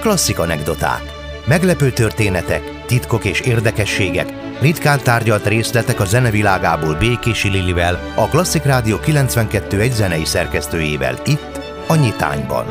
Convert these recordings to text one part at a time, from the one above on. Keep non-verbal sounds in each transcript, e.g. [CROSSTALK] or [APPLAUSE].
Klasszik anekdoták. Meglepő történetek, titkok és érdekességek, ritkán tárgyalt részletek a zenevilágából Békési Lilivel, a Klasszik Rádió 92 egy zenei szerkesztőjével itt, a Nyitányban.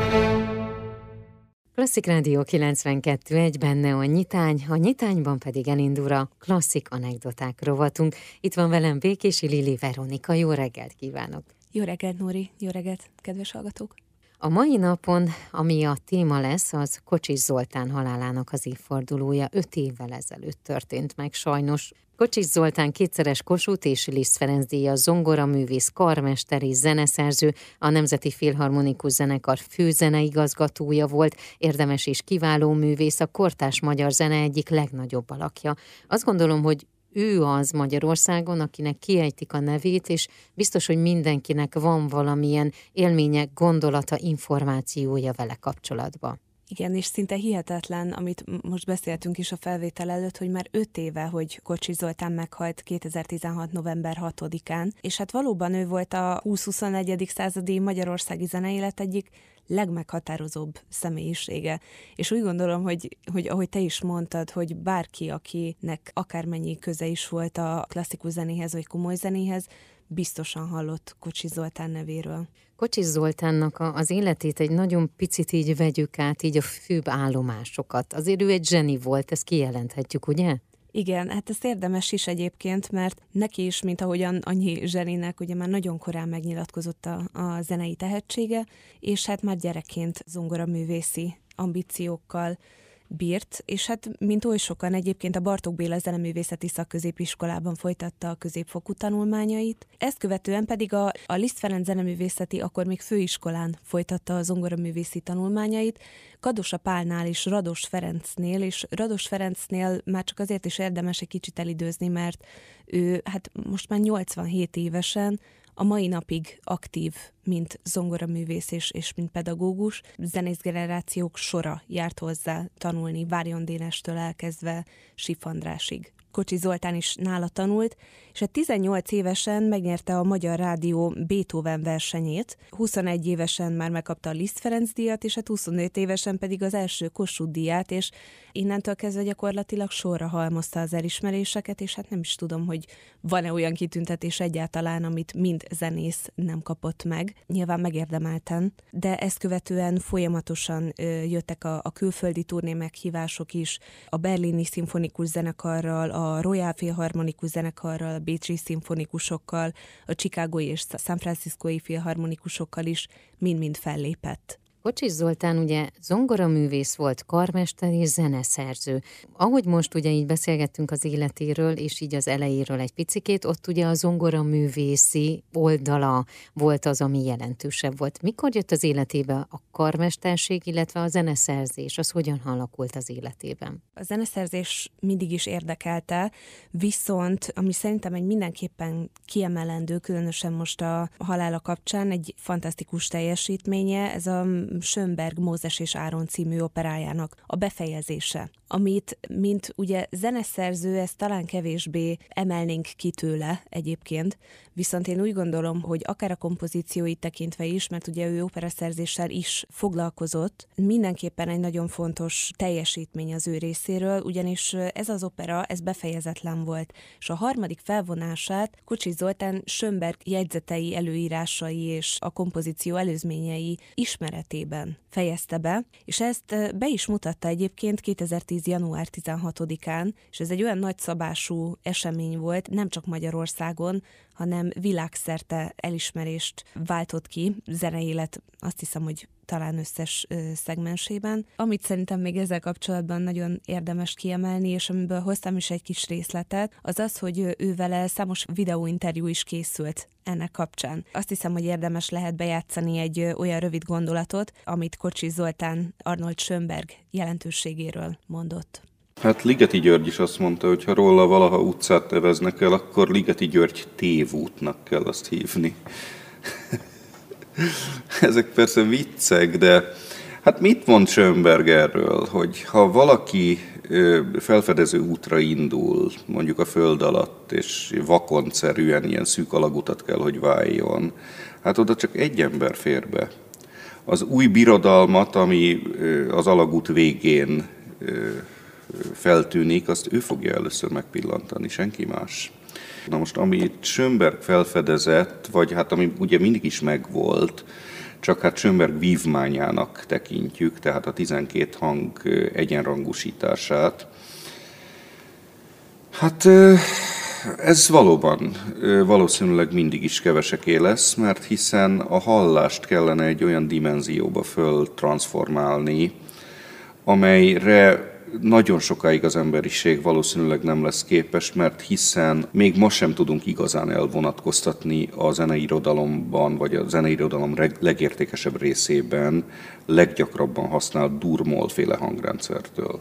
Klasszik Rádió 92 egy benne a nyitány, a nyitányban pedig elindul a klasszik anekdoták rovatunk. Itt van velem Békési Lili Veronika, jó reggelt kívánok! Jó reggelt, Nóri! Jó reggelt, kedves hallgatók! A mai napon, ami a téma lesz, az Kocsis Zoltán halálának az évfordulója. Öt évvel ezelőtt történt meg sajnos. Kocsis Zoltán kétszeres Kossuth és Liszt Ferenc díjas zongoraművész, karmester és zeneszerző, a Nemzeti Filharmonikus Zenekar főzeneigazgatója volt, érdemes és kiváló művész, a kortás magyar zene egyik legnagyobb alakja. Azt gondolom, hogy ő az Magyarországon, akinek kiejtik a nevét, és biztos, hogy mindenkinek van valamilyen élménye, gondolata, információja vele kapcsolatban. Igen, és szinte hihetetlen, amit most beszéltünk is a felvétel előtt, hogy már öt éve, hogy Kocsi Zoltán meghalt 2016. november 6-án, és hát valóban ő volt a 20-21. századi magyarországi zeneélet egyik legmeghatározóbb személyisége. És úgy gondolom, hogy, hogy ahogy te is mondtad, hogy bárki, akinek akármennyi köze is volt a klasszikus zenéhez vagy komoly zenéhez, biztosan hallott Kocsi Zoltán nevéről. Kocsis Zoltánnak a, az életét egy nagyon picit így vegyük át, így a főbb állomásokat. Azért ő egy zseni volt, ezt kijelenthetjük, ugye? Igen, hát ezt érdemes is egyébként, mert neki is, mint ahogyan annyi zseninek, ugye már nagyon korán megnyilatkozott a, a zenei tehetsége, és hát már gyerekként zongoraművészi ambíciókkal bírt, és hát mint oly sokan egyébként a Bartók Béla Zeneművészeti Szakközépiskolában folytatta a középfokú tanulmányait. Ezt követően pedig a, a Liszt Ferenc Zeneművészeti, akkor még főiskolán folytatta a zongoraművészi tanulmányait, Kadosa Pálnál és Rados Ferencnél, és Rados Ferencnél már csak azért is érdemes egy kicsit elidőzni, mert ő hát most már 87 évesen a mai napig aktív, mint zongoraművész és, és mint pedagógus. Zenészgenerációk sora járt hozzá tanulni, Várjon Dénestől elkezdve Sifandrásig. Kocsi Zoltán is nála tanult, és a 18 évesen megnyerte a Magyar Rádió Beethoven versenyét, 21 évesen már megkapta a Liszt Ferenc díjat, és hát 25 évesen pedig az első Kossuth díját, és innentől kezdve gyakorlatilag sorra halmozta az elismeréseket, és hát nem is tudom, hogy van-e olyan kitüntetés egyáltalán, amit mind zenész nem kapott meg. Nyilván megérdemelten, de ezt követően folyamatosan jöttek a, a külföldi turné meghívások is, a berlini szimfonikus zenekarral, a Royal Philharmonikus zenekarral, a bécsi szimfonikusokkal, a chicagói és San Franciscoi filharmonikusokkal is mind-mind fellépett. Kocsis Zoltán ugye zongoraművész volt, karmester és zeneszerző. Ahogy most ugye így beszélgettünk az életéről, és így az elejéről egy picikét, ott ugye a zongoraművészi oldala volt az, ami jelentősebb volt. Mikor jött az életébe a karmesterség, illetve a zeneszerzés? Az hogyan alakult az életében? A zeneszerzés mindig is érdekelte, viszont ami szerintem egy mindenképpen kiemelendő, különösen most a halála kapcsán, egy fantasztikus teljesítménye, ez a Schönberg Mózes és Áron című operájának a befejezése, amit, mint ugye zeneszerző, ezt talán kevésbé emelnénk ki tőle egyébként, viszont én úgy gondolom, hogy akár a kompozícióit tekintve is, mert ugye ő operaszerzéssel is foglalkozott, mindenképpen egy nagyon fontos teljesítmény az ő részéről, ugyanis ez az opera, ez befejezetlen volt, és a harmadik felvonását Kocsi Zoltán Schönberg jegyzetei, előírásai és a kompozíció előzményei ismereti esetében fejezte be, és ezt be is mutatta egyébként 2010. január 16-án, és ez egy olyan nagy szabású esemény volt, nem csak Magyarországon, hanem világszerte elismerést váltott ki, zeneélet azt hiszem, hogy talán összes szegmensében. Amit szerintem még ezzel kapcsolatban nagyon érdemes kiemelni, és amiből hoztam is egy kis részletet, az az, hogy ő vele számos videóinterjú is készült ennek kapcsán. Azt hiszem, hogy érdemes lehet bejátszani egy olyan rövid gondolatot, amit Kocsi Zoltán Arnold Schönberg jelentőségéről mondott. Hát Ligeti György is azt mondta, hogy ha róla valaha utcát neveznek el, akkor Ligeti György tévútnak kell azt hívni. [LAUGHS] [LAUGHS] Ezek persze viccek, de hát mit mond Schönberg erről, hogy ha valaki felfedező útra indul, mondjuk a föld alatt, és vakoncerűen ilyen szűk alagutat kell, hogy váljon, hát oda csak egy ember fér be. az új birodalmat, ami az alagút végén feltűnik, azt ő fogja először megpillantani, senki más. Na most, amit Schönberg felfedezett, vagy hát ami ugye mindig is megvolt, csak hát Schönberg vívmányának tekintjük, tehát a 12 hang egyenrangúsítását. Hát ez valóban valószínűleg mindig is keveseké lesz, mert hiszen a hallást kellene egy olyan dimenzióba föl transformálni, amelyre nagyon sokáig az emberiség valószínűleg nem lesz képes, mert hiszen még most sem tudunk igazán elvonatkoztatni a zeneirodalomban, vagy a zeneirodalom legértékesebb részében leggyakrabban használt durmol féle hangrendszertől.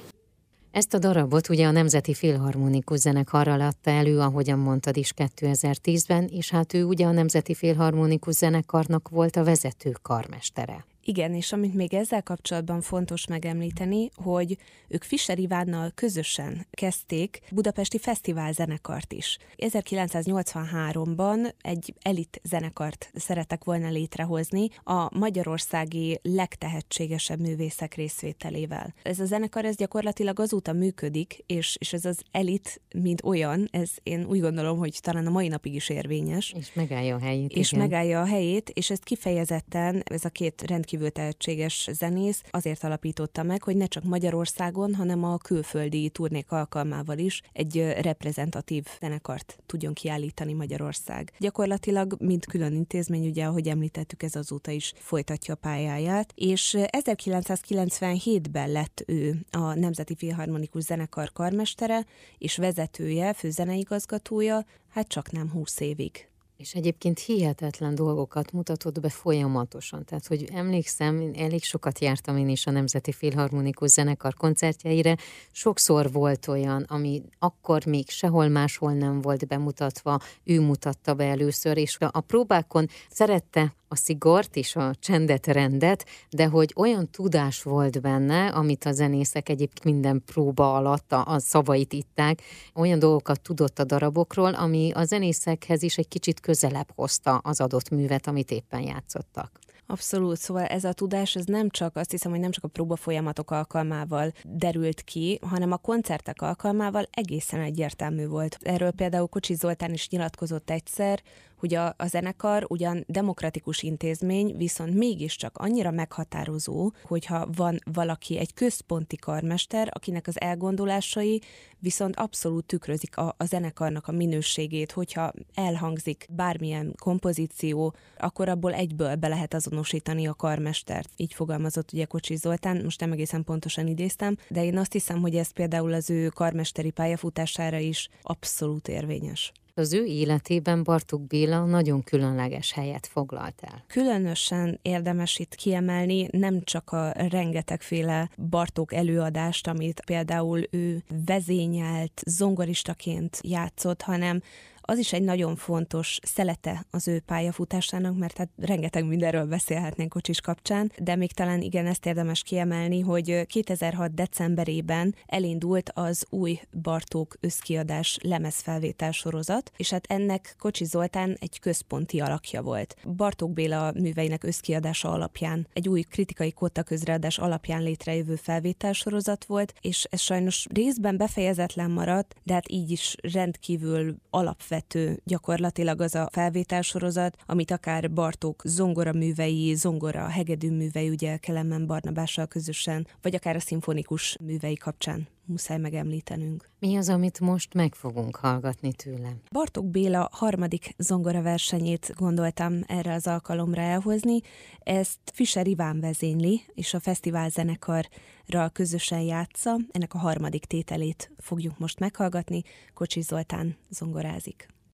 Ezt a darabot ugye a Nemzeti Filharmonikus Zenekarral adta elő, ahogyan mondtad is 2010-ben, és hát ő ugye a Nemzeti Filharmonikus Zenekarnak volt a vezető karmestere. Igen, és amit még ezzel kapcsolatban fontos megemlíteni, hogy ők Fischer Ivánnal közösen kezdték Budapesti Fesztivál zenekart is. 1983-ban egy elit zenekart szeretek volna létrehozni a magyarországi legtehetségesebb művészek részvételével. Ez a zenekar ez gyakorlatilag azóta működik, és, és ez az elit, mint olyan, ez én úgy gondolom, hogy talán a mai napig is érvényes. És megállja a helyét. És igen. megállja a helyét, és ezt kifejezetten ez a két rendkívül rendkívül tehetséges zenész azért alapította meg, hogy ne csak Magyarországon, hanem a külföldi turnék alkalmával is egy reprezentatív zenekart tudjon kiállítani Magyarország. Gyakorlatilag, mint külön intézmény, ugye, ahogy említettük, ez azóta is folytatja a pályáját, és 1997-ben lett ő a Nemzeti Filharmonikus Zenekar karmestere és vezetője, főzeneigazgatója, hát csak nem 20 évig. És egyébként hihetetlen dolgokat mutatott be folyamatosan. Tehát, hogy emlékszem, én elég sokat jártam én is a Nemzeti Filharmonikus Zenekar koncertjeire. Sokszor volt olyan, ami akkor még sehol máshol nem volt bemutatva, ő mutatta be először, és a próbákon szerette a szigort és a csendet, rendet, de hogy olyan tudás volt benne, amit a zenészek egyébként minden próba alatt a, a szavait itták, olyan dolgokat tudott a darabokról, ami a zenészekhez is egy kicsit közelebb hozta az adott művet, amit éppen játszottak. Abszolút, szóval ez a tudás, ez nem csak, azt hiszem, hogy nem csak a próba folyamatok alkalmával derült ki, hanem a koncertek alkalmával egészen egyértelmű volt. Erről például Kocsi Zoltán is nyilatkozott egyszer, hogy a, a zenekar ugyan demokratikus intézmény, viszont mégiscsak annyira meghatározó, hogyha van valaki, egy központi karmester, akinek az elgondolásai viszont abszolút tükrözik a, a zenekarnak a minőségét, hogyha elhangzik bármilyen kompozíció, akkor abból egyből be lehet azonosítani a karmestert. Így fogalmazott ugye Kocsi Zoltán, most nem egészen pontosan idéztem, de én azt hiszem, hogy ez például az ő karmesteri pályafutására is abszolút érvényes. Az ő életében Bartuk Béla nagyon különleges helyet foglalt el. Különösen érdemes itt kiemelni nem csak a rengetegféle Bartók előadást, amit például ő vezényelt, zongoristaként játszott, hanem az is egy nagyon fontos szelete az ő pályafutásának, mert hát rengeteg mindenről beszélhetnénk kocsis kapcsán, de még talán igen, ezt érdemes kiemelni, hogy 2006. decemberében elindult az új Bartók összkiadás lemezfelvétel sorozat, és hát ennek Kocsi Zoltán egy központi alakja volt. Bartók Béla műveinek összkiadása alapján egy új kritikai kotta közreadás alapján létrejövő felvételsorozat volt, és ez sajnos részben befejezetlen maradt, de hát így is rendkívül alapvető alapvető gyakorlatilag az a felvételsorozat, amit akár Bartók zongora művei, zongora hegedű művei, ugye Kelemen Barnabással közösen, vagy akár a szimfonikus művei kapcsán muszáj megemlítenünk. Mi az, amit most meg fogunk hallgatni tőle? Bartók Béla harmadik zongora versenyét gondoltam erre az alkalomra elhozni. Ezt Fischer Iván vezényli, és a fesztivál zenekarral közösen játsza. Ennek a harmadik tételét fogjuk most meghallgatni. Kocsi Zoltán zongorázik.